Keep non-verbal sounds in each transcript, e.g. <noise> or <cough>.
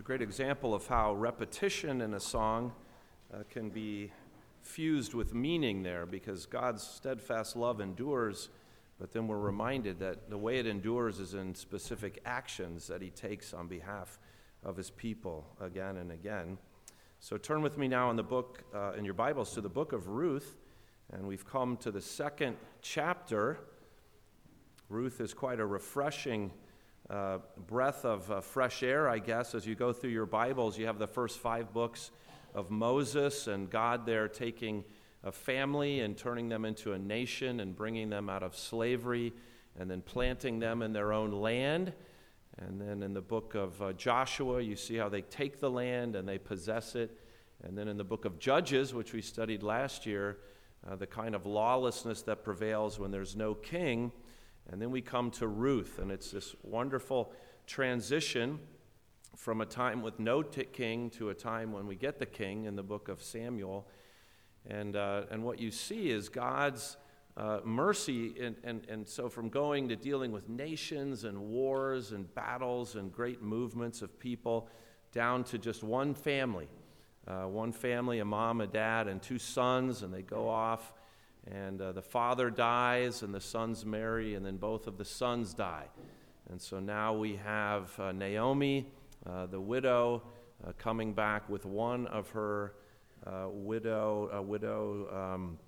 a great example of how repetition in a song uh, can be fused with meaning there because God's steadfast love endures, but then we're reminded that the way it endures is in specific actions that He takes on behalf of His people again and again. So turn with me now in the book, uh, in your Bibles, to the book of Ruth, and we've come to the second chapter. Ruth is quite a refreshing uh, breath of uh, fresh air, I guess, as you go through your Bibles. You have the first five books of Moses and God there taking a family and turning them into a nation and bringing them out of slavery and then planting them in their own land. And then in the book of uh, Joshua, you see how they take the land and they possess it. And then in the book of Judges, which we studied last year, uh, the kind of lawlessness that prevails when there's no king and then we come to Ruth, and it's this wonderful transition from a time with no t- king to a time when we get the king in the book of Samuel. And, uh, and what you see is God's uh, mercy. And, and, and so, from going to dealing with nations and wars and battles and great movements of people, down to just one family uh, one family, a mom, a dad, and two sons, and they go off and uh, the father dies, and the sons marry, and then both of the sons die. And so now we have uh, Naomi, uh, the widow, uh, coming back with one of her uh, widow, uh, widow um,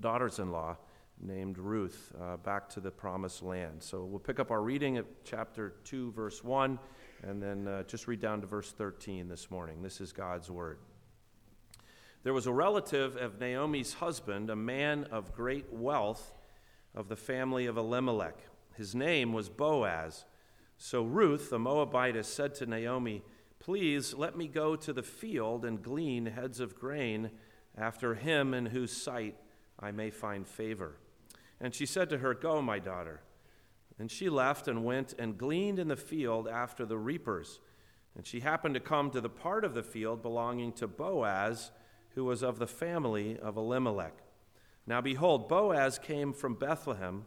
daughters-in-law named Ruth back to the promised land. So we'll pick up our reading at chapter 2, verse 1, and then just read down to verse 13 this morning. This is God's word. There was a relative of Naomi's husband, a man of great wealth of the family of Elimelech. His name was Boaz. So Ruth, the Moabitess, said to Naomi, Please let me go to the field and glean heads of grain after him in whose sight I may find favor. And she said to her, Go, my daughter. And she left and went and gleaned in the field after the reapers. And she happened to come to the part of the field belonging to Boaz who was of the family of Elimelech. Now behold, Boaz came from Bethlehem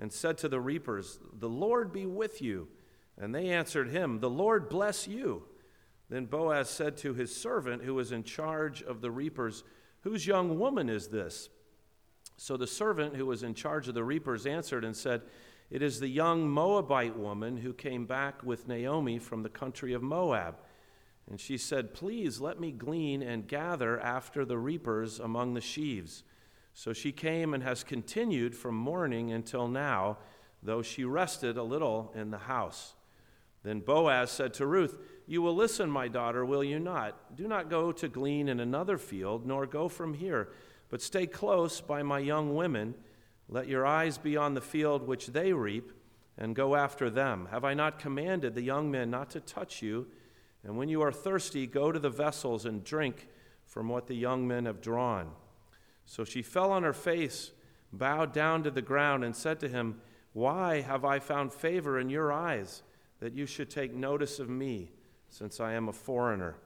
and said to the reapers, The Lord be with you. And they answered him, The Lord bless you. Then Boaz said to his servant, who was in charge of the reapers, Whose young woman is this? So the servant who was in charge of the reapers answered and said, It is the young Moabite woman who came back with Naomi from the country of Moab. And she said, Please let me glean and gather after the reapers among the sheaves. So she came and has continued from morning until now, though she rested a little in the house. Then Boaz said to Ruth, You will listen, my daughter, will you not? Do not go to glean in another field, nor go from here, but stay close by my young women. Let your eyes be on the field which they reap, and go after them. Have I not commanded the young men not to touch you? And when you are thirsty, go to the vessels and drink from what the young men have drawn. So she fell on her face, bowed down to the ground, and said to him, Why have I found favor in your eyes, that you should take notice of me, since I am a foreigner?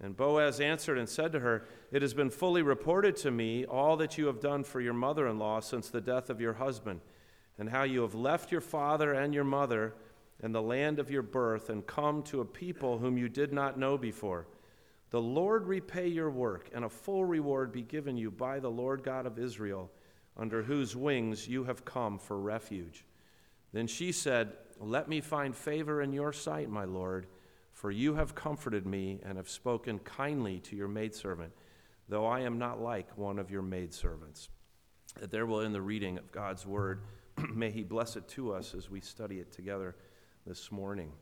And Boaz answered and said to her, It has been fully reported to me all that you have done for your mother in law since the death of your husband, and how you have left your father and your mother and the land of your birth and come to a people whom you did not know before. The Lord repay your work, and a full reward be given you by the Lord God of Israel, under whose wings you have come for refuge. Then she said, Let me find favor in your sight, my Lord, for you have comforted me and have spoken kindly to your maidservant, though I am not like one of your maidservants. That there will end the reading of God's word. <clears throat> May he bless it to us as we study it together this morning.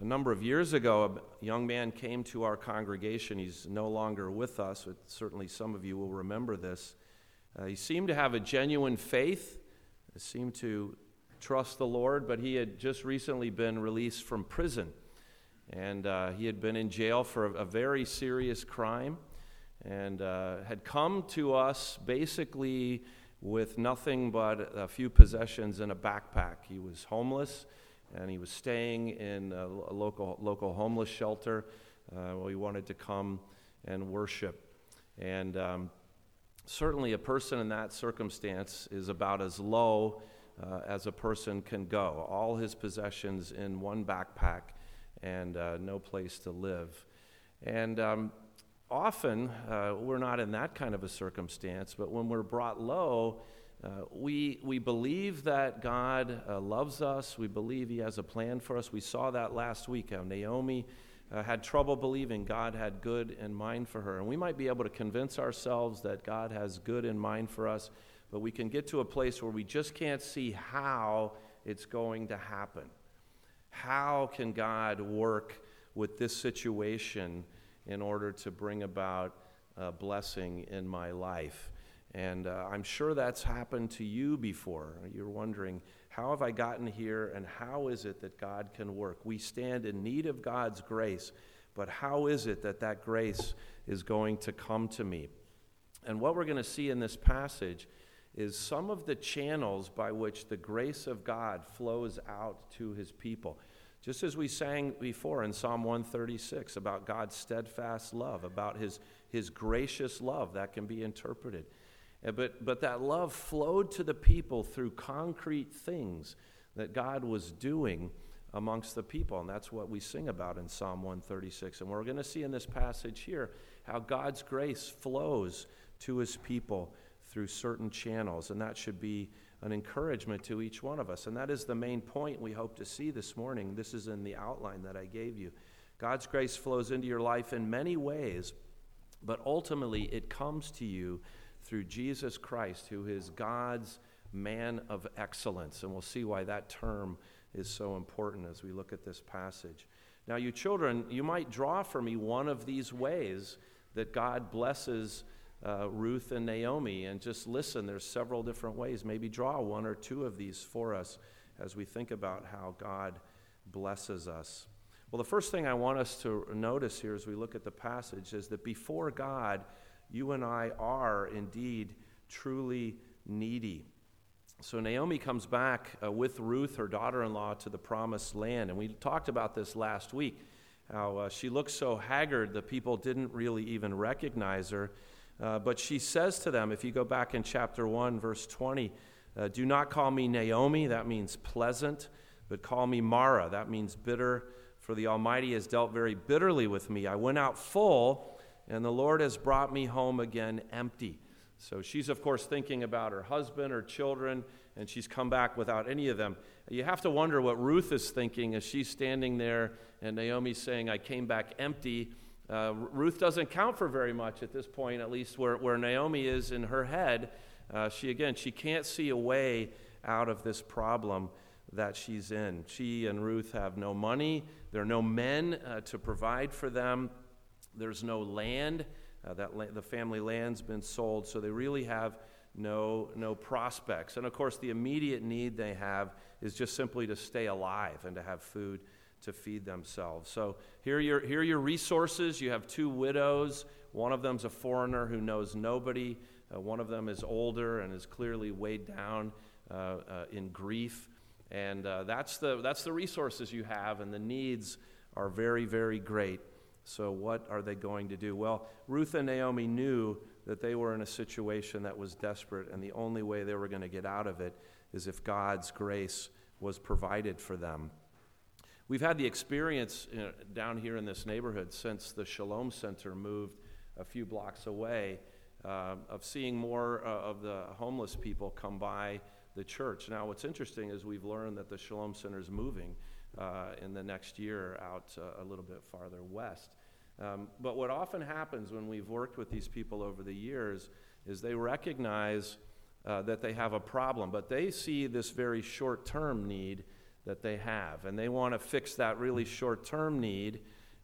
A number of years ago, a young man came to our congregation. He's no longer with us, but certainly some of you will remember this. Uh, he seemed to have a genuine faith, he seemed to trust the Lord, but he had just recently been released from prison. And uh, he had been in jail for a, a very serious crime and uh, had come to us basically with nothing but a few possessions in a backpack. He was homeless and he was staying in a, local, local homeless shelter. Uh, well, he wanted to come and worship. And um, certainly, a person in that circumstance is about as low uh, as a person can go. All his possessions in one backpack and uh, no place to live. And um, often uh, we're not in that kind of a circumstance, but when we're brought low, uh, we, we believe that God uh, loves us. We believe He has a plan for us. We saw that last week how Naomi uh, had trouble believing God had good in mind for her. And we might be able to convince ourselves that God has good in mind for us, but we can get to a place where we just can't see how it's going to happen. How can God work with this situation in order to bring about a blessing in my life? And uh, I'm sure that's happened to you before. You're wondering, how have I gotten here and how is it that God can work? We stand in need of God's grace, but how is it that that grace is going to come to me? And what we're going to see in this passage is some of the channels by which the grace of God flows out to his people. Just as we sang before in Psalm 136 about God's steadfast love, about his, his gracious love that can be interpreted. But, but that love flowed to the people through concrete things that God was doing amongst the people. And that's what we sing about in Psalm 136. And we're going to see in this passage here how God's grace flows to his people through certain channels. And that should be an encouragement to each one of us. And that is the main point we hope to see this morning. This is in the outline that I gave you. God's grace flows into your life in many ways, but ultimately it comes to you through Jesus Christ, who is God's man of excellence. And we'll see why that term is so important as we look at this passage. Now, you children, you might draw for me one of these ways that God blesses uh, Ruth and Naomi. And just listen, there's several different ways. Maybe draw one or two of these for us as we think about how God blesses us. Well, the first thing I want us to notice here as we look at the passage is that before God, you and I are indeed truly needy. So Naomi comes back uh, with Ruth, her daughter in law, to the promised land. And we talked about this last week how uh, she looks so haggard, the people didn't really even recognize her. Uh, but she says to them, if you go back in chapter 1, verse 20, uh, do not call me Naomi, that means pleasant, but call me Mara, that means bitter, for the Almighty has dealt very bitterly with me. I went out full and the Lord has brought me home again empty. So she's, of course, thinking about her husband, her children, and she's come back without any of them. You have to wonder what Ruth is thinking as she's standing there and Naomi's saying, I came back empty. Uh, Ruth doesn't count for very much at this point, at least where, where Naomi is in her head. Uh, she, again, she can't see a way out of this problem that she's in. She and Ruth have no money, there are no men uh, to provide for them. There's no land. Uh, that la- the family land's been sold, so they really have no, no prospects. And of course, the immediate need they have is just simply to stay alive and to have food to feed themselves. So here are your, here are your resources. You have two widows. One of them's a foreigner who knows nobody. Uh, one of them is older and is clearly weighed down uh, uh, in grief. And uh, that's, the, that's the resources you have, and the needs are very, very great. So, what are they going to do? Well, Ruth and Naomi knew that they were in a situation that was desperate, and the only way they were going to get out of it is if God's grace was provided for them. We've had the experience down here in this neighborhood since the Shalom Center moved a few blocks away uh, of seeing more uh, of the homeless people come by the church. Now, what's interesting is we've learned that the Shalom Center is moving uh, in the next year out uh, a little bit farther west. Um, but what often happens when we've worked with these people over the years is they recognize uh, that they have a problem, but they see this very short term need that they have. And they want to fix that really short term need,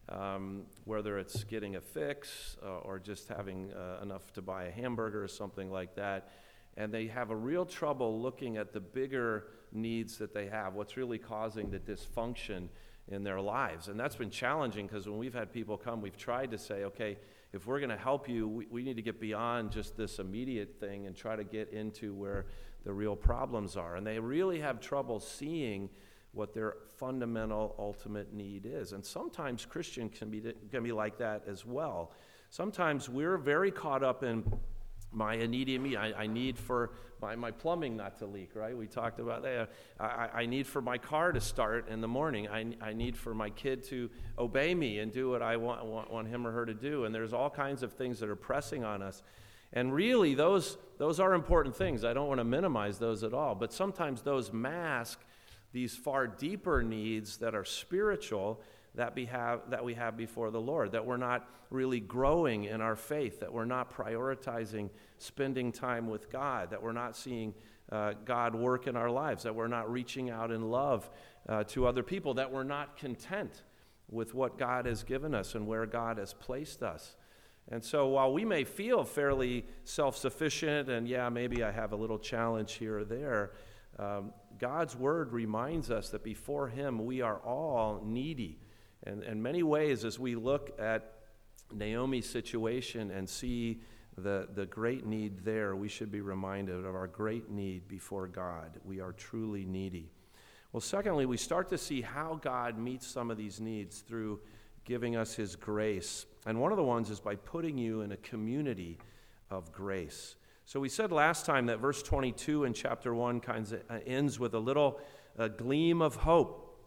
um, whether it's getting a fix uh, or just having uh, enough to buy a hamburger or something like that. And they have a real trouble looking at the bigger needs that they have, what's really causing the dysfunction in their lives. And that's been challenging because when we've had people come, we've tried to say, okay, if we're going to help you, we, we, need to get beyond just this immediate thing and try to get into where the real problems are. And they really have trouble seeing what their fundamental ultimate need is. And sometimes Christian can be, can be like that as well. Sometimes we're very caught up in my immediate need. I, I, need for my, my plumbing not to leak, right? We talked about that. I, I need for my car to start in the morning. I, I need for my kid to obey me and do what I want, want, want him or her to do. And there's all kinds of things that are pressing on us. And really, those, those are important things. I don't want to minimize those at all. But sometimes those mask these far deeper needs that are spiritual that we have, that we have before the Lord, that we're not really growing in our faith, that we're not prioritizing spending time with God, that we're not seeing uh, God work in our lives, that we're not reaching out in love uh, to other people, that we're not content with what God has given us and where God has placed us. And so while we may feel fairly self sufficient and, yeah, maybe I have a little challenge here or there, um, God's word reminds us that before Him we are all needy. And in many ways, as we look at Naomi's situation and see the, the great need there, we should be reminded of our great need before God. We are truly needy. Well, secondly, we start to see how God meets some of these needs through giving us His grace. And one of the ones is by putting you in a community of grace. So we said last time that verse 22 in chapter 1 kind of uh, ends with a little a gleam of hope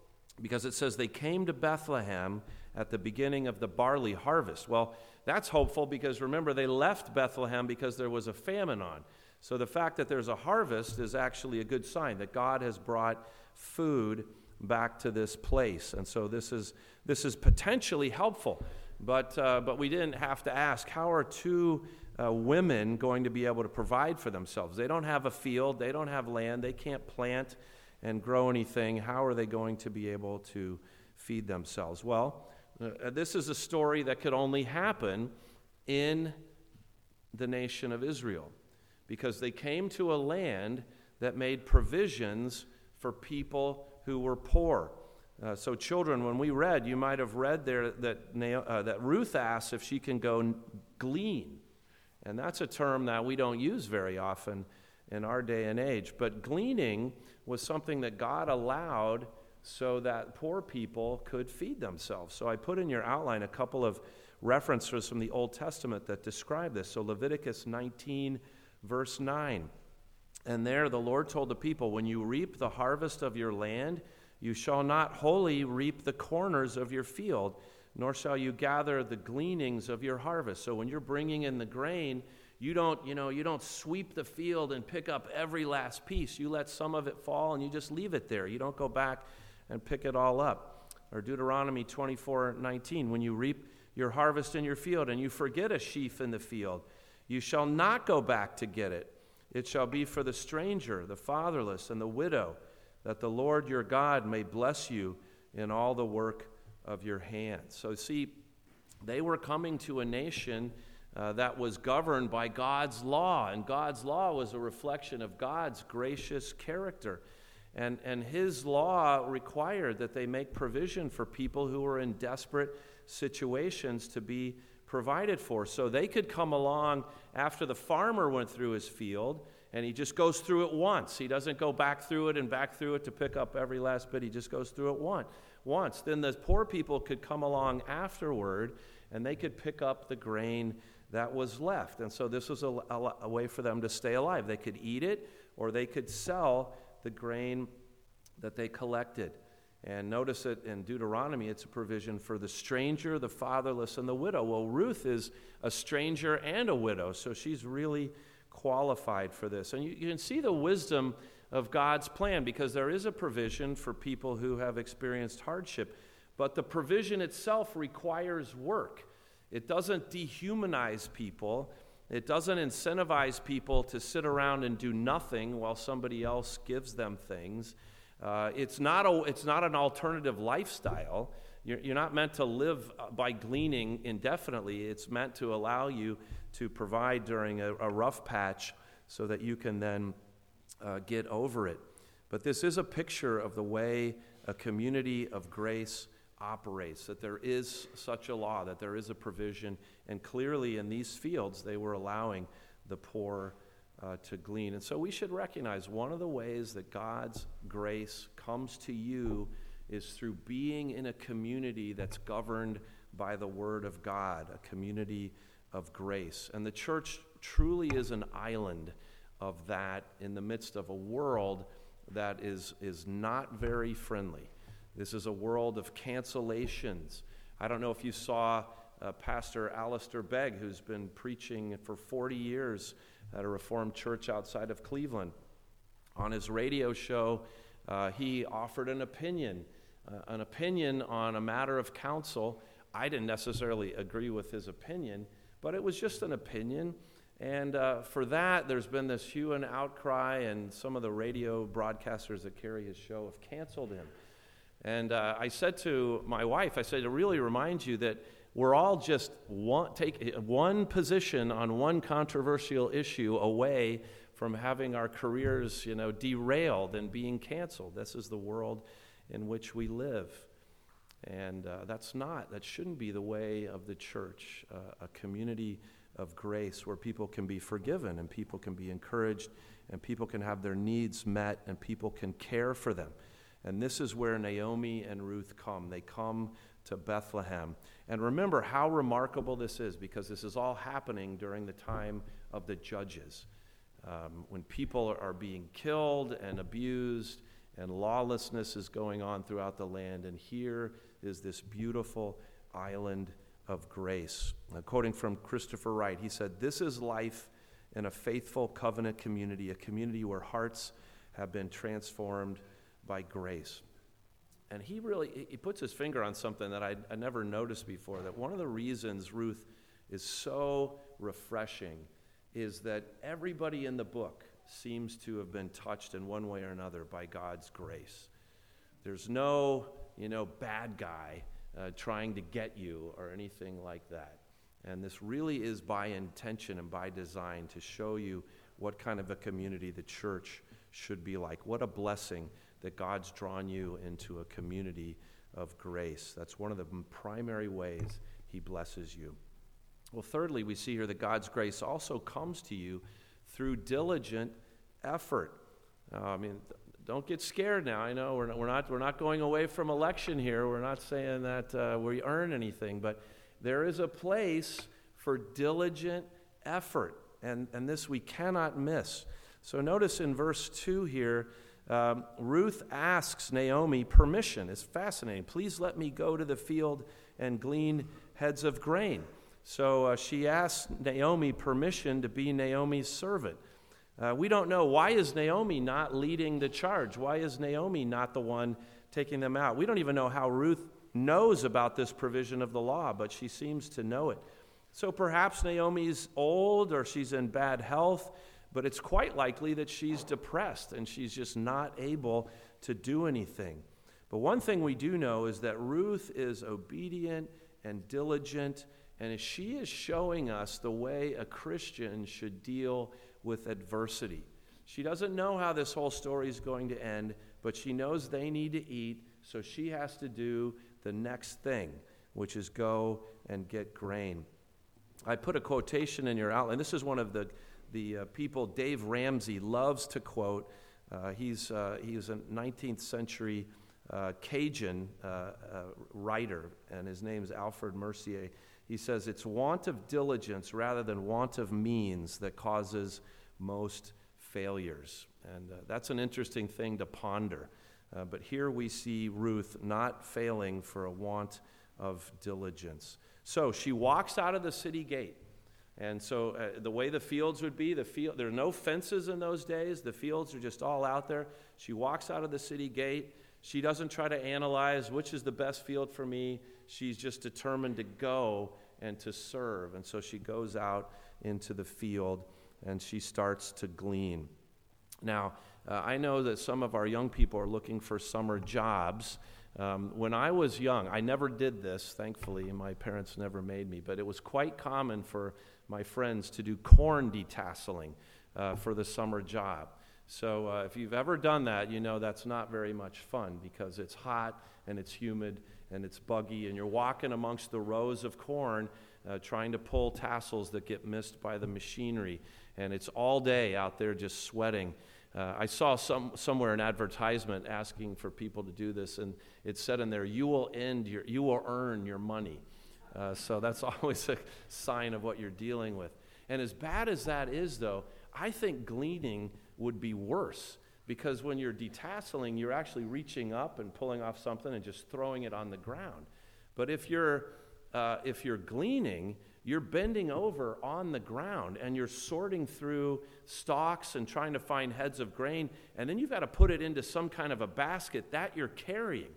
because it says they came to Bethlehem at the beginning of the barley harvest. Well, that's hopeful because remember, they left Bethlehem because there was a famine on. So the fact that there's a harvest is actually a good sign that God has brought food back to this place. And so this is, this is potentially helpful. But, uh, but we didn't have to ask how are two uh, women going to be able to provide for themselves? They don't have a field, they don't have land, they can't plant and grow anything, how are they going to be able to feed themselves? Well, uh, this is a story that could only happen in the nation of Israel because they came to a land that made provisions for people who were poor. Uh, so, children, when we read, you might have read there that, uh, that Ruth asks if she can go glean. And that's a term that we don't use very often in our day and age. But gleaning was something that God allowed so that poor people could feed themselves. So I put in your outline a couple of references from the Old Testament that describe this. So Leviticus 19, verse 9. And there the Lord told the people, When you reap the harvest of your land, you shall not wholly reap the corners of your field, nor shall you gather the gleanings of your harvest. So when you're bringing in the grain, you don't, you know, you don't sweep the field and pick up every last piece. You let some of it fall and you just leave it there. You don't go back and pick it all up. Or Deuteronomy 24 19, when you reap your harvest in your field and you forget a sheaf in the field, you shall not go back to get it. It shall be for the stranger, the fatherless, and the widow, that the Lord your God may bless you in all the work of your hands. So, see, they were coming to a nation uh, that was governed by God's law, and God's law was a reflection of God's gracious character. And, and his law required that they make provision for people who were in desperate situations to be provided for. So they could come along after the farmer went through his field, and he just goes through it once. He doesn't go back through it and back through it to pick up every last bit. He just goes through it one, once. Then the poor people could come along afterward, and they could pick up the grain that was left. And so this was a, a, a, way for them to stay alive. They could eat it or they could sell the grain that they collected. And notice it in Deuteronomy, it's a provision for the stranger, the fatherless, and the widow. Well, Ruth is a stranger and a widow, so she's really qualified for this. And you, you can see the wisdom of God's plan because there is a provision for people who have experienced hardship, but the provision itself requires work. It doesn't dehumanize people. It doesn't incentivize people to sit around and do nothing while somebody else gives them things. Uh, it's, not a, it's not an alternative lifestyle. You're, you're not meant to live uh, by gleaning indefinitely. It's meant to allow you to provide during a, a rough patch so that you can then uh, get over it. But this is a picture of the way a community of grace operates, that there is such a law, that there is a provision. And clearly, in these fields, they were allowing the poor uh, to glean. And so we should recognize one of the ways that God's grace comes to you is through being in a community that's governed by the Word of God, a community of grace. And the church truly is an island of that in the midst of a world that is, is not very friendly. This is a world of cancellations. I don't know if you saw uh, Pastor Alistair Begg, who's been preaching for 40 years at a Reformed church outside of Cleveland. On his radio show, uh, he offered an opinion, uh, an opinion on a matter of counsel. I didn't necessarily agree with his opinion, but it was just an opinion. And uh, for that, there's been this hue and outcry, and some of the radio broadcasters that carry his show have canceled him. And uh, I said to my wife, I said, to really remind you that we're all just one, take one position on one controversial issue away from having our careers, you know, derailed and being canceled. This is the world in which we live. And uh, that's not, that shouldn't be the way of the church, uh, a community of grace where people can be forgiven and people can be encouraged and people can have their needs met and people can care for them. And this is where Naomi and Ruth come. They come to Bethlehem. And remember how remarkable this is because this is all happening during the time of the judges. Um, when people are being killed and abused and lawlessness is going on throughout the land. And here is this beautiful island of grace. Uh, quoting from Christopher Wright, he said, This is life in a faithful covenant community, a community where hearts have been transformed by grace. And he really he puts his finger on something that I, I never noticed before. That one of the reasons Ruth is so refreshing is that everybody in the book seems to have been touched in one way or another by God's grace. There's no, you know, bad guy uh, trying to get you or anything like that. And this really is by intention and by design to show you what kind of a community the church should be like. What a blessing that God's drawn you into a community of grace. That's one of the primary ways He blesses you. Well, thirdly, we see here that God's grace also comes to you through diligent effort. Uh, I mean, don't get scared now. I know we're not, we're not, we're not going away from election here. We're not saying that uh, we earn anything, but there is a place for diligent effort, and, and this we cannot miss. So notice in verse 2 here, um, Ruth asks Naomi permission. It's fascinating. Please let me go to the field and glean heads of grain. So uh, she asks Naomi permission to be Naomi's servant. Uh, we don't know why is Naomi not leading the charge? Why is Naomi not the one taking them out? We don't even know how Ruth knows about this provision of the law, but she seems to know it. So perhaps Naomi's old or she's in bad health but it's quite likely that she's depressed and she's just not able to do anything. But one thing we do know is that Ruth is obedient and diligent, and she is showing us the way a Christian should deal with adversity. She doesn't know how this whole story is going to end, but she knows they need to eat, so she has to do the next thing, which is go and get grain. I put a quotation in your outline. This is one of the the uh, people Dave Ramsey loves to quote. Uh, he's, uh, he's a 19th century uh, Cajun uh, uh, writer, and his name is Alfred Mercier. He says, It's want of diligence rather than want of means that causes most failures. And that's an interesting thing to ponder. but here we see Ruth not failing for a want of diligence. So she walks out of the city gate. And so uh, the way the fields would be, the field, there are no fences in those days. The fields are just all out there. She walks out of the city gate. She doesn't try to analyze which is the best field for me. She's just determined to go and to serve. And so she goes out into the field and she starts to glean. Now, uh, I know that some of our young people are looking for summer jobs. Um, when I was young, I never did this, thankfully, my parents never made me, but it was quite common for my friends to do corn detasseling uh, for the summer job. So uh, if you've ever done that, you know that's not very much fun because it's hot and it's humid and it's buggy, and you're walking amongst the rows of corn uh, trying to pull tassels that get missed by the machinery. And it's all day out there just sweating. Uh, I saw some, somewhere an advertisement asking for people to do this, and it said in there, "You will end your, you will earn your money." Uh, so that's <laughs> always a sign of what you're dealing with. And as bad as that is, though, I think gleaning would be worse because when you're detasseling, you're actually reaching up and pulling off something and just throwing it on the ground. But if you're, uh, if you're gleaning, you're bending over on the ground and you're sorting through stalks and trying to find heads of grain, and then you've got to put it into some kind of a basket that you're carrying.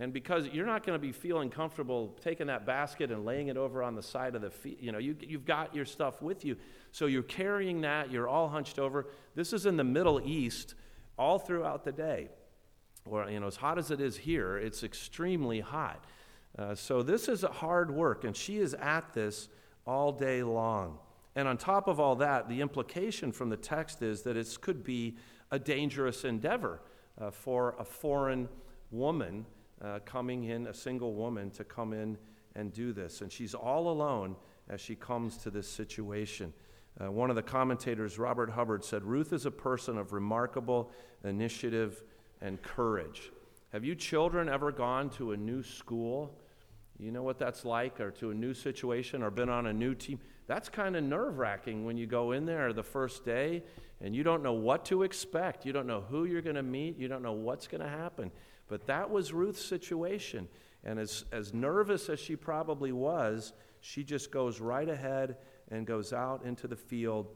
And because you're not going to be feeling comfortable taking that basket and laying it over on the side of the feet, you know, you, you've got your stuff with you. So you're carrying that, you're all hunched over. This is in the Middle East all throughout the day. Or, you know, as hot as it is here, it's extremely hot. Uh, so this is hard work, and she is at this all day long. And on top of all that, the implication from the text is that it could be a dangerous endeavor uh, for a foreign woman uh, coming in, a single woman, to come in and do this. And she's all alone as she comes to this situation. Uh, one of the commentators, Robert Hubbard, said Ruth is a person of remarkable initiative and courage. Have you children ever gone to a new school? You know what that's like, or to a new situation, or been on a new team? That's kind of nerve wracking when you go in there the first day and you don't know what to expect. You don't know who you're going to meet. You don't know what's going to happen. But that was Ruth's situation. And as, as nervous as she probably was, she just goes right ahead and goes out into the field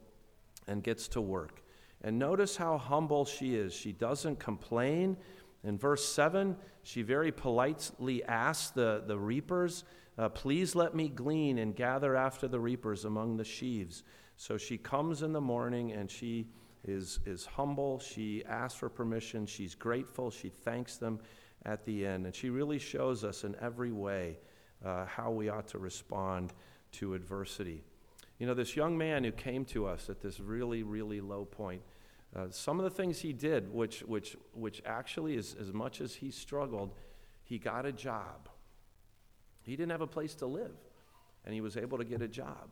and gets to work. And notice how humble she is. She doesn't complain. In verse 7, she very politely asks the, the reapers, uh, Please let me glean and gather after the reapers among the sheaves. So she comes in the morning and she is, is humble. She asks for permission. She's grateful. She thanks them at the end. And she really shows us in every way uh, how we ought to respond to adversity. You know, this young man who came to us at this really, really low point, uh, some of the things he did, which, which, which actually, is, as much as he struggled, he got a job. He didn't have a place to live, and he was able to get a job.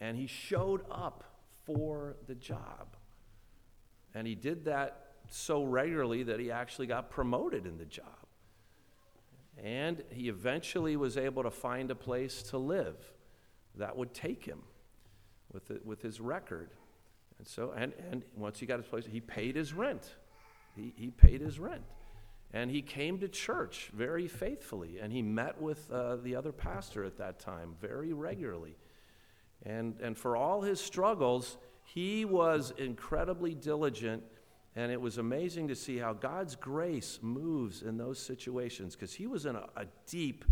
And he showed up for the job. And he did that so regularly that he actually got promoted in the job. And he eventually was able to find a place to live that would take him with, it, with his record. And so, and, and once he got his place, he paid his rent. He, he paid his rent. And he came to church very faithfully. And he met with uh, the other pastor at that time very regularly. And, and for all his struggles, he was incredibly diligent. And it was amazing to see how God's grace moves in those situations because he was in a, a deep,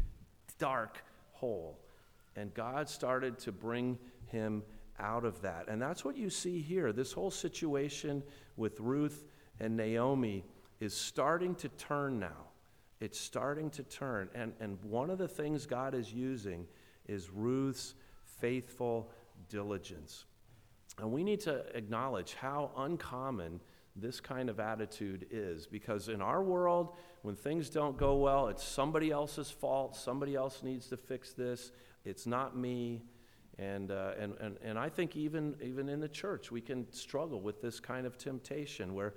dark hole. And God started to bring him out of that. And that's what you see here. This whole situation with Ruth and Naomi is starting to turn now. It's starting to turn. And, and one of the things God is using is Ruth's faithful diligence. And we need to acknowledge how uncommon this kind of attitude is because in our world, when things don't go well, it's somebody else's fault. Somebody else needs to fix this. It's not me. And, uh, and, and, and I think even, even in the church, we can struggle with this kind of temptation where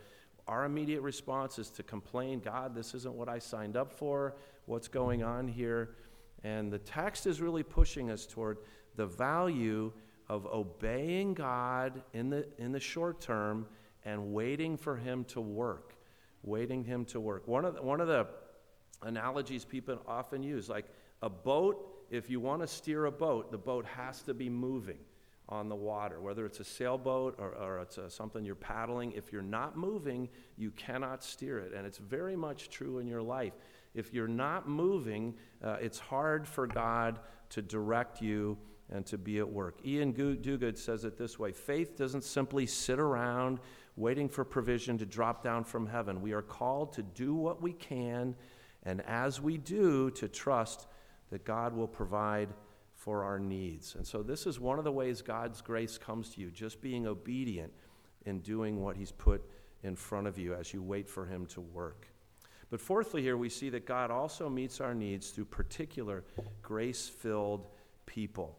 our immediate response is to complain God, this isn't what I signed up for. What's going on here? And the text is really pushing us toward the value of obeying God in the, in the short term and waiting for Him to work. Waiting Him to work. One of the, one of the analogies people often use, like a boat if you want to steer a boat, the boat has to be moving on the water, whether it's a sailboat or, or it's a, something you're paddling. If you're not moving, you cannot steer it. And it's very much true in your life. If you're not moving, uh, it's hard for God to direct you and to be at work. Iain Duguid says it this way faith doesn't simply sit around waiting for provision to drop down from heaven. We are called to do what we can, and as we do, to trust that God will provide for our needs. And so, this is one of the ways God's grace comes to you, just being obedient in doing what He's put in front of you as you wait for Him to work. But fourthly, here we see that God also meets our needs through particular grace filled people.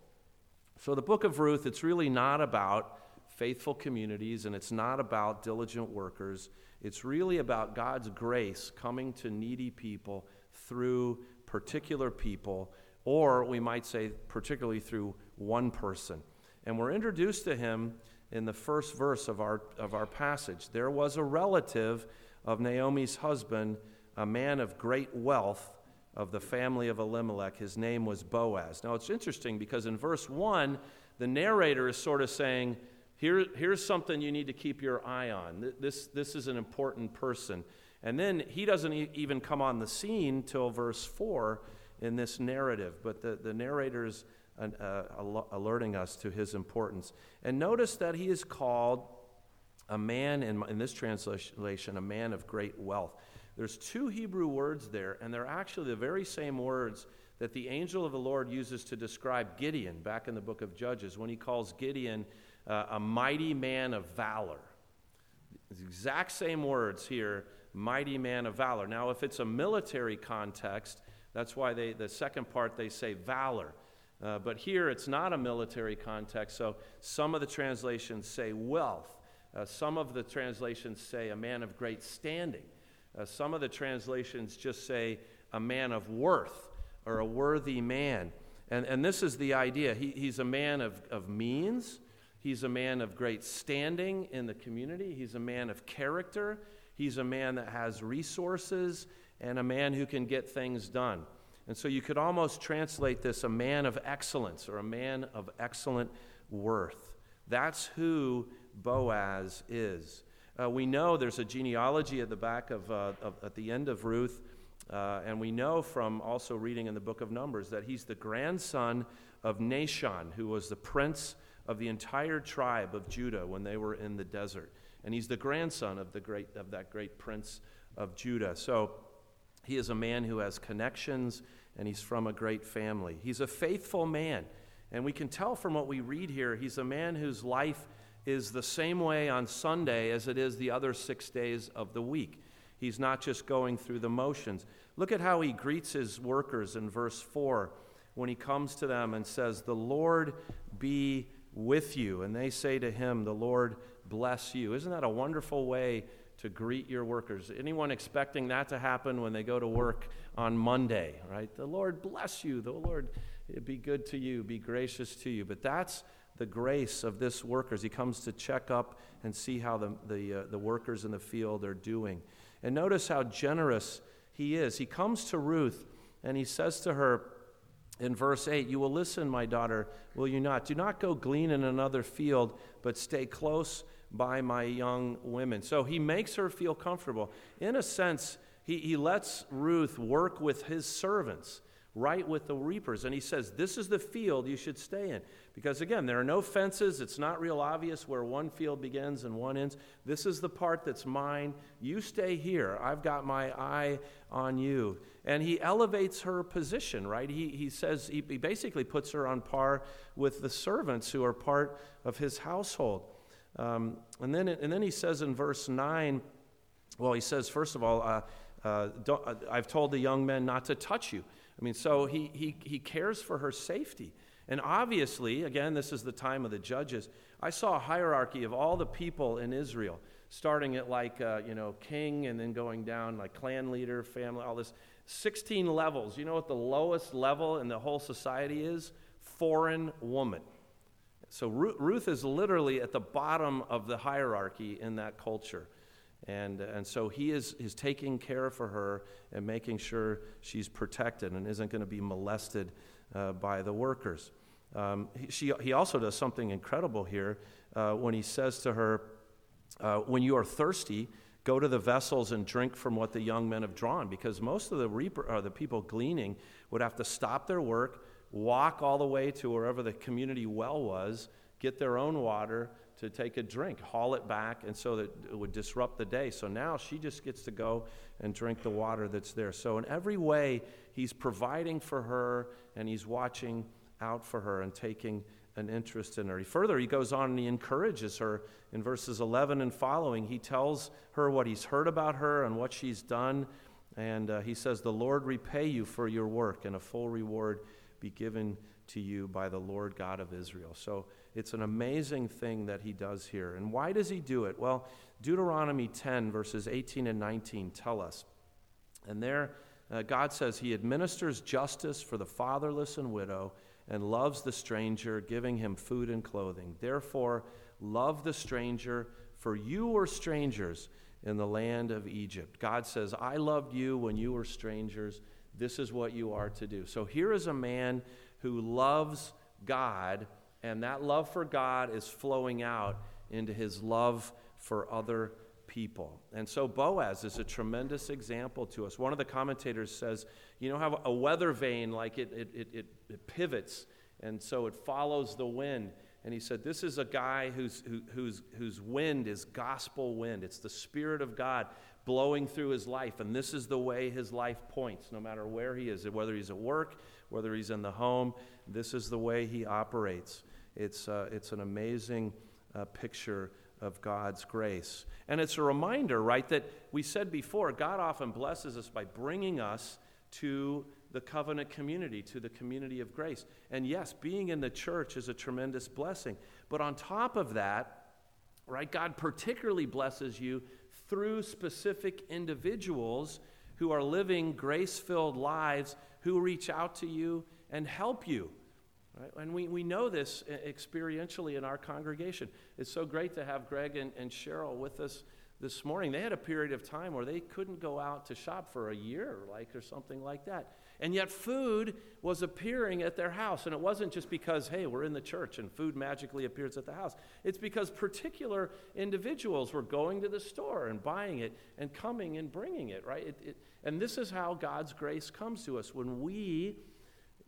So, the book of Ruth, it's really not about faithful communities and it's not about diligent workers. It's really about God's grace coming to needy people through particular people, or we might say, particularly through one person. And we're introduced to him in the first verse of our, of our passage. There was a relative of Naomi's husband, a man of great wealth of the family of Elimelech. His name was Boaz. Now it's interesting because in verse 1, the narrator is sort of saying, Here, here's something you need to keep your eye on. This, this is an important person. And then he doesn't even come on the scene till verse 4 in this narrative, but the, the narrator is uh, alerting us to his importance. And notice that he is called a man, in, in this translation, a man of great wealth. There's two Hebrew words there, and they're actually the very same words that the angel of the Lord uses to describe Gideon back in the book of Judges when he calls Gideon uh, a mighty man of valor. The exact same words here, mighty man of valor. Now, if it's a military context, that's why they, the second part they say valor. Uh, but here it's not a military context, so some of the translations say wealth. Uh, some of the translations say a man of great standing. Uh, some of the translations just say a man of worth or a worthy man. And, and this is the idea. He, he's a man of, of means, he's a man of great standing in the community, he's a man of character, he's a man that has resources, and a man who can get things done. And so you could almost translate this a man of excellence or a man of excellent worth. That's who Boaz is. Uh, we know there's a genealogy at the back of, uh, of at the end of Ruth, uh, and we know from also reading in the book of Numbers that he's the grandson of Nahshon, who was the prince of the entire tribe of Judah when they were in the desert. And he's the grandson of, the great, of that great prince of Judah. So he is a man who has connections and he's from a great family. He's a faithful man. And we can tell from what we read here, he's a man whose life is the same way on Sunday as it is the other six days of the week. He's not just going through the motions. Look at how he greets his workers in verse 4 when he comes to them and says, The Lord be with you. And they say to him, The Lord bless you. Isn't that a wonderful way to greet your workers. Anyone expecting that to happen when they go to work on Monday, right? The Lord bless you. The Lord be good to you, be gracious to you. But that's the grace of this workers. He comes to check up and see how the, the, uh, the workers in the field are doing. And notice how generous he is. He comes to Ruth and he says to her in verse 8, You will listen, my daughter, will you not? Do not go glean in another field, but stay close by my young women. So he makes her feel comfortable. In a sense, he, he lets Ruth work with his servants, right with the reapers. And he says, This is the field you should stay in. Because again, there are no fences. It's not real obvious where one field begins and one ends. This is the part that's mine. You stay here. I've got my eye on you. And he elevates her position, right? He, he says, he, he basically puts her on par with the servants who are part of his household. Um, and, then, and then he says in verse 9, well, he says, first of all, uh, uh, uh, I've told the young men not to touch you. I mean, so he, he, he cares for her safety. And obviously, again, this is the time of the judges. I saw a hierarchy of all the people in Israel, starting at like, uh, you know, king and then going down like clan leader, family, all this. 16 levels. You know what the lowest level in the whole society is? Foreign woman. So Ruth is literally at the bottom of the hierarchy in that culture. And, and so he is, is taking care for her and making sure she's protected and isn't going to be molested uh, by the workers. Um, he, she, he also does something incredible here uh, when he says to her, uh, When you are thirsty, go to the vessels and drink from what the young men have drawn. Because most of the, reaper, or the people gleaning would have to stop their work, walk all the way to wherever the community well was, get their own water to take a drink, haul it back, and so that it would disrupt the day. So now she just gets to go and drink the water that's there. So, in every way, he's providing for her and he's watching out for her and taking an interest in her. Further, he goes on and he encourages her in verses 11 and following. He tells her what he's heard about her and what she's done. And uh, he says, The Lord repay you for your work, and a full reward be given to you by the Lord God of Israel. So it's an amazing thing that he does here. And why does he do it? Well, Deuteronomy 10, verses 18 and 19 tell us. And there, uh, God says he administers justice for the fatherless and widow and loves the stranger, giving him food and clothing. Therefore, love the stranger, for you were strangers in the land of Egypt. God says, I loved you when you were strangers. This is what you are to do. So here is a man who loves God, and that love for God is flowing out into his love for other people. And so Boaz is a tremendous example to us. One of the commentators says, you know how a weather vane, like it, it, it, it, pivots, and so it follows the wind. And he said, This is a guy whose, who, whose, whose wind is gospel wind. It's the Spirit of God blowing through his life. And this is the way his life points, no matter where he is, whether he's at work, whether he's in the home. This is the way he operates. It's, uh, it's an amazing uh, picture of God's grace. And it's a reminder, right, that we said before, God often blesses us by bringing us to the covenant community, to the community of grace. And yes, being in the church is a tremendous blessing. But on top of that, right, God particularly blesses you through specific individuals who are living grace filled lives who reach out to you and help you. Right? And we, we know this experientially in our congregation. It's so great to have Greg and, and Cheryl with us this morning. They had a period of time where they couldn't go out to shop for a year, like, or something like that. And yet, food was appearing at their house. And it wasn't just because, hey, we're in the church and food magically appears at the house. It's because particular individuals were going to the store and buying it and coming and bringing it, right? It, it, and this is how God's grace comes to us when we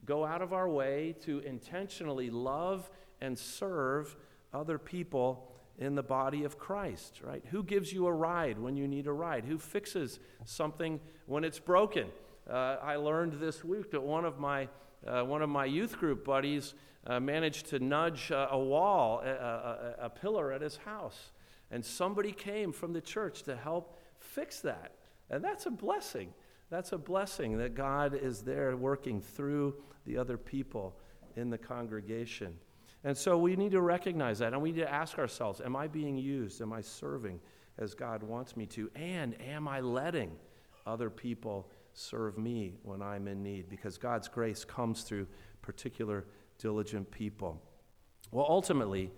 go out of our way to intentionally love and serve other people in the body of Christ, right? Who gives you a ride when you need a ride? Who fixes something when it's broken? Uh, I learned this week that one of my, uh, one of my youth group buddies uh, managed to nudge a wall, a, a, a pillar at his house. And somebody came from the church to help fix that. And that's a blessing. That's a blessing that God is there working through the other people in the congregation. And so we need to recognize that and we need to ask ourselves Am I being used? Am I serving as God wants me to? And am I letting other people serve me when I'm in need? Because God's grace comes through particular diligent people. Well, ultimately,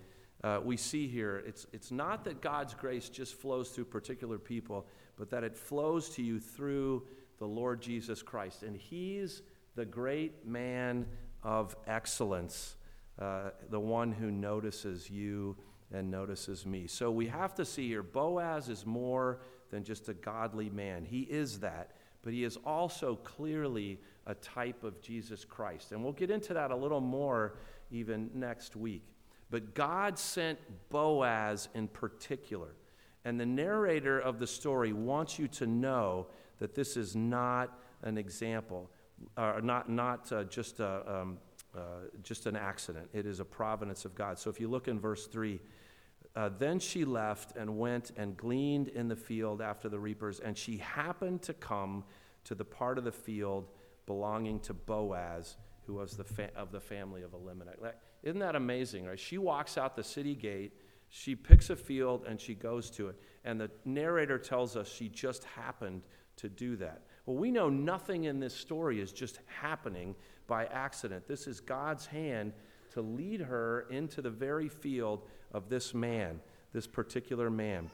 uh, we see here it's, it's not that God's grace just flows through particular people, but that it flows to you through the Lord Jesus Christ. And He's the great man of excellence uh, the one who notices you and notices me. So we have to see here Boaz is more than just a godly man. He is that, but he is also clearly a type of Jesus Christ. And we'll get into that a little more even next week. But God sent Boaz in particular. And the narrator of the story wants you to know that this is not an example, uh, not, not uh, just a, um, uh, just an accident. It is a providence of God. So if you look in verse 3, uh, then she left and went and gleaned in the field after the reapers, and she happened to come to the part of the field belonging to Boaz, who was the fa- of the family of Elimelech. Like, isn't that amazing, right? She walks out the city gate, she picks a field, and she goes to it. And the narrator tells us she just happened to do that. Well, we know nothing in this story is just happening by accident. This is God's hand to lead her into the very field of this man, this particular man.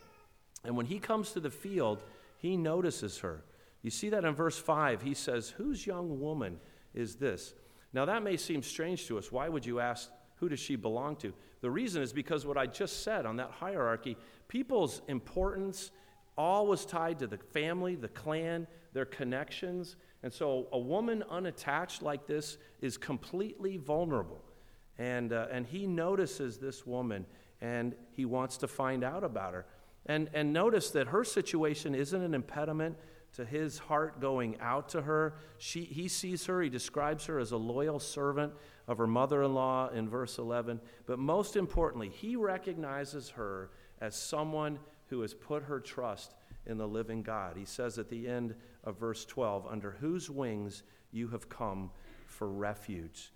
And when he comes to the field, he notices her. You see that in verse 5. He says, Whose young woman is this? Now, that may seem strange to us. Why would you ask, Who does she belong to? The reason is because what I just said on that hierarchy, people's importance all was tied to the family, the clan, their connections. And so a woman unattached like this is completely vulnerable. And, uh, and he notices this woman and he wants to find out about her. And, and notice that her situation isn't an impediment to his heart going out to her. She, he sees her, he describes her as a loyal servant of her mother in law in verse 11. But most importantly, he recognizes her as someone who has put her trust in the living God. He says at the end of verse 12, Under whose wings you have come for refuge.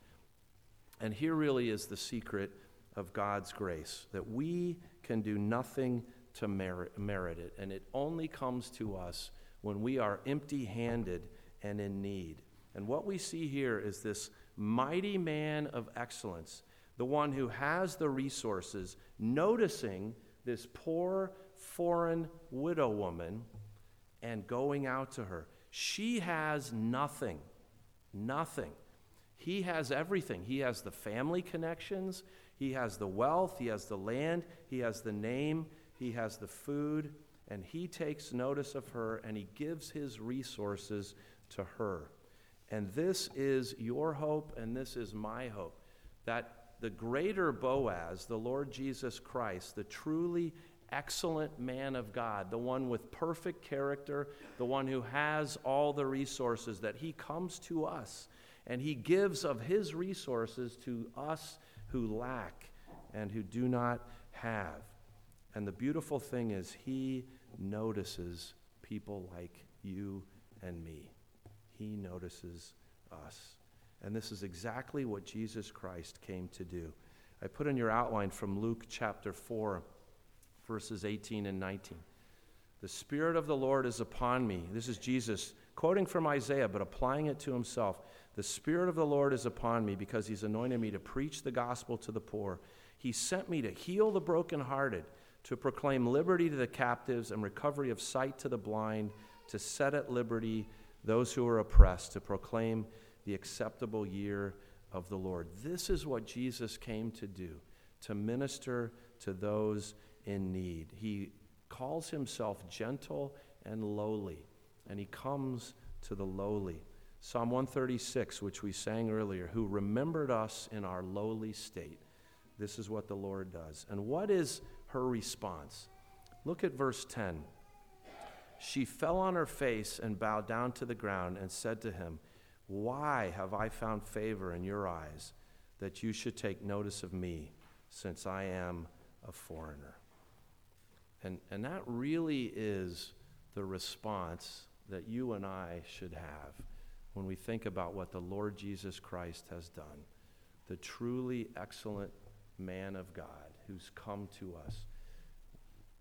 And here really is the secret of God's grace that we can do nothing to merit, merit it, and it only comes to us when we are empty handed and in need. And what we see here is this mighty man of excellence, the one who has the resources, noticing this poor foreign widow woman and going out to her. She has nothing. Nothing. He has everything. He has the family connections, he has the wealth, he has the land, he has the name, he has the food, and he takes notice of her and he gives his resources to her. And this is your hope, and this is my hope that the greater Boaz, the Lord Jesus Christ, the truly excellent man of God, the one with perfect character, the one who has all the resources, that he comes to us and he gives of his resources to us who lack and who do not have. And the beautiful thing is, he notices people like you and me. He notices us. And this is exactly what Jesus Christ came to do. I put in your outline from Luke chapter 4, verses 18 and 19. The Spirit of the Lord is upon me. This is Jesus quoting from Isaiah, but applying it to himself. The Spirit of the Lord is upon me because he's anointed me to preach the gospel to the poor. He sent me to heal the brokenhearted, to proclaim liberty to the captives and recovery of sight to the blind, to set at liberty those who are oppressed, to proclaim the acceptable year of the Lord. This is what Jesus came to do, to minister to those in need. He calls himself gentle and lowly, and he comes to the lowly. Psalm 136, which we sang earlier, who remembered us in our lowly state. This is what the Lord does. And what is her response? Look at verse 10. She fell on her face and bowed down to the ground and said to him, why have I found favor in your eyes that you should take notice of me, since I am a foreigner? And, and that really is the response that you and I should have when we think about what the Lord Jesus Christ has done, the truly excellent man of God who's come to us.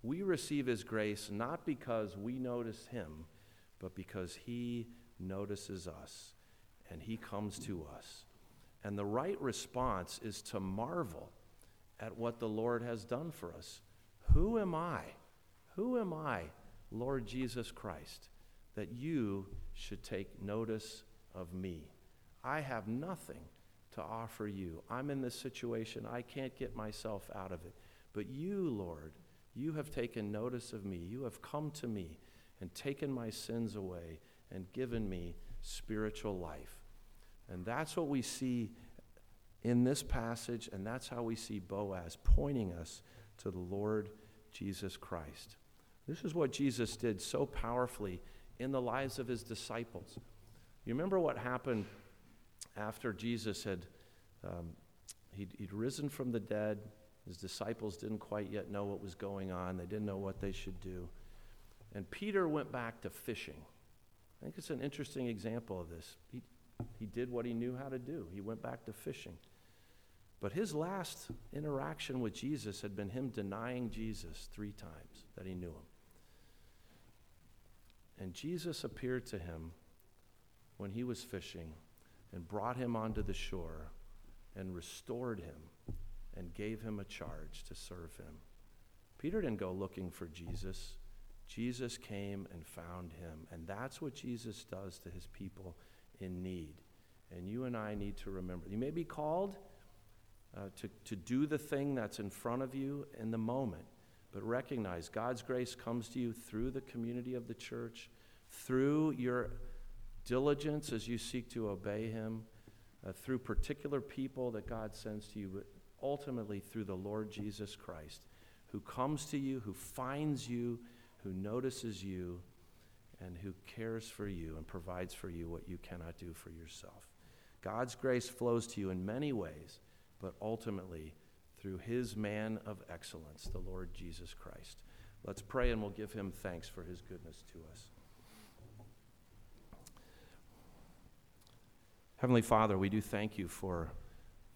We receive his grace not because we notice him, but because he notices us and he comes to us. And the right response is to marvel at what the Lord has done for us. Who am I? Who am I, Lord Jesus Christ, that you should take notice of me? I have nothing to offer you. I'm in this situation. I can't get myself out of it. But you, Lord, you have taken notice of me. You have come to me and taken my sins away and given me spiritual life. And that's what we see in this passage, and that's how we see Boaz pointing us to the Lord Jesus Christ. This is what Jesus did so powerfully in the lives of his disciples. You remember what happened after Jesus had um, he'd, he'd risen from the dead. His disciples didn't quite yet know what was going on. They didn't know what they should do. And Peter went back to fishing. I think it's an interesting example of this. He, he did what he knew how to do, he went back to fishing. But his last interaction with Jesus had been him denying Jesus three times that he knew him. And Jesus appeared to him when he was fishing and brought him onto the shore and restored him and gave him a charge to serve him. Peter didn't go looking for Jesus. Jesus came and found him. And that's what Jesus does to his people in need. And you and I need to remember. You may be called uh, to, to do the thing that's in front of you in the moment, but recognize God's grace comes to you through the community of the church, through your diligence as you seek to obey Him, uh, through particular people that God sends to you, but ultimately through the Lord Jesus Christ, who comes to you, who finds you, who notices you and who cares for you and provides for you what you cannot do for yourself. God's grace flows to you in many ways, but ultimately through his man of excellence, the Lord Jesus Christ. Let's pray and we'll give him thanks for his goodness to us. Heavenly Father, we do thank you for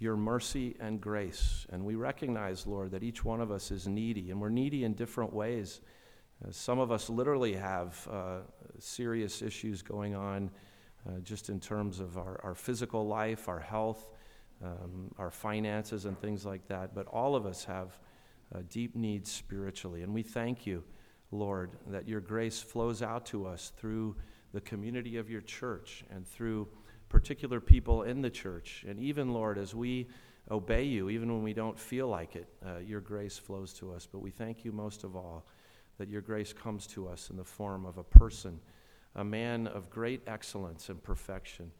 your mercy and grace. And we recognize, Lord, that each one of us is needy, and we're needy in different ways. Uh, some of us literally have uh, serious issues going on uh, just in terms of our, our physical life, our health, um, our finances, and things like that. But all of us have uh, deep needs spiritually. And we thank you, Lord, that your grace flows out to us through the community of your church and through particular people in the church. And even, Lord, as we obey you, even when we don't feel like it, uh, your grace flows to us. But we thank you most of all that your grace comes to us in the form of a person a man of great excellence and perfection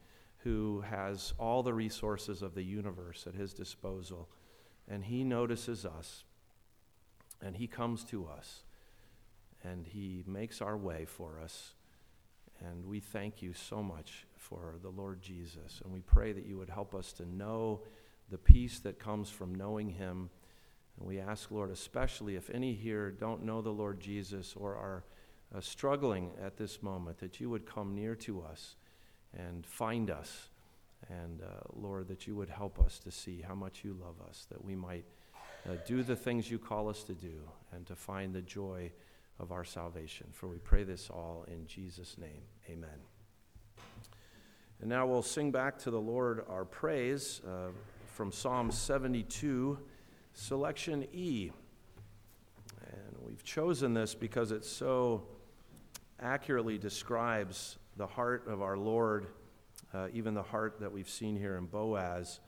who has all the resources of the universe at his disposal. And he notices us, and he comes to us, and he makes our way for us. And we thank you so much for the Lord Jesus. And we pray that you would help us to know the peace that comes from knowing him. And we ask, Lord, especially if any here don't know the Lord Jesus or are uh, struggling at this moment, that you would come near to us and find us. And uh, Lord, that you would help us to see how much you love us, that we might uh, do the things you call us to do and to find the joy of our salvation. For we pray this all in Jesus' name. Amen. And now we'll sing back to the Lord our praise uh, from Psalm 72, selection E. And we've chosen this because it so accurately describes the heart of our Lord, uh, even the heart that we've seen here in Boaz.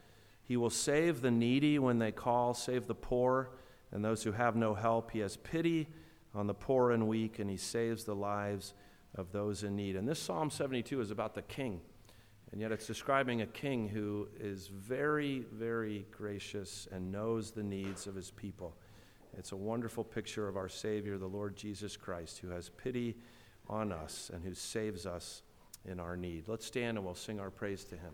He will save the needy when they call, save the poor and those who have no help. He has pity on the poor and weak, and he saves the lives of those in need. And this Psalm 72 is about the king. And yet it's describing a king who is very, very gracious and knows the needs of his people. It's a wonderful picture of our Savior, the Lord Jesus Christ, who has pity on us and who saves us in our need. Let's stand and we'll sing our praise to him.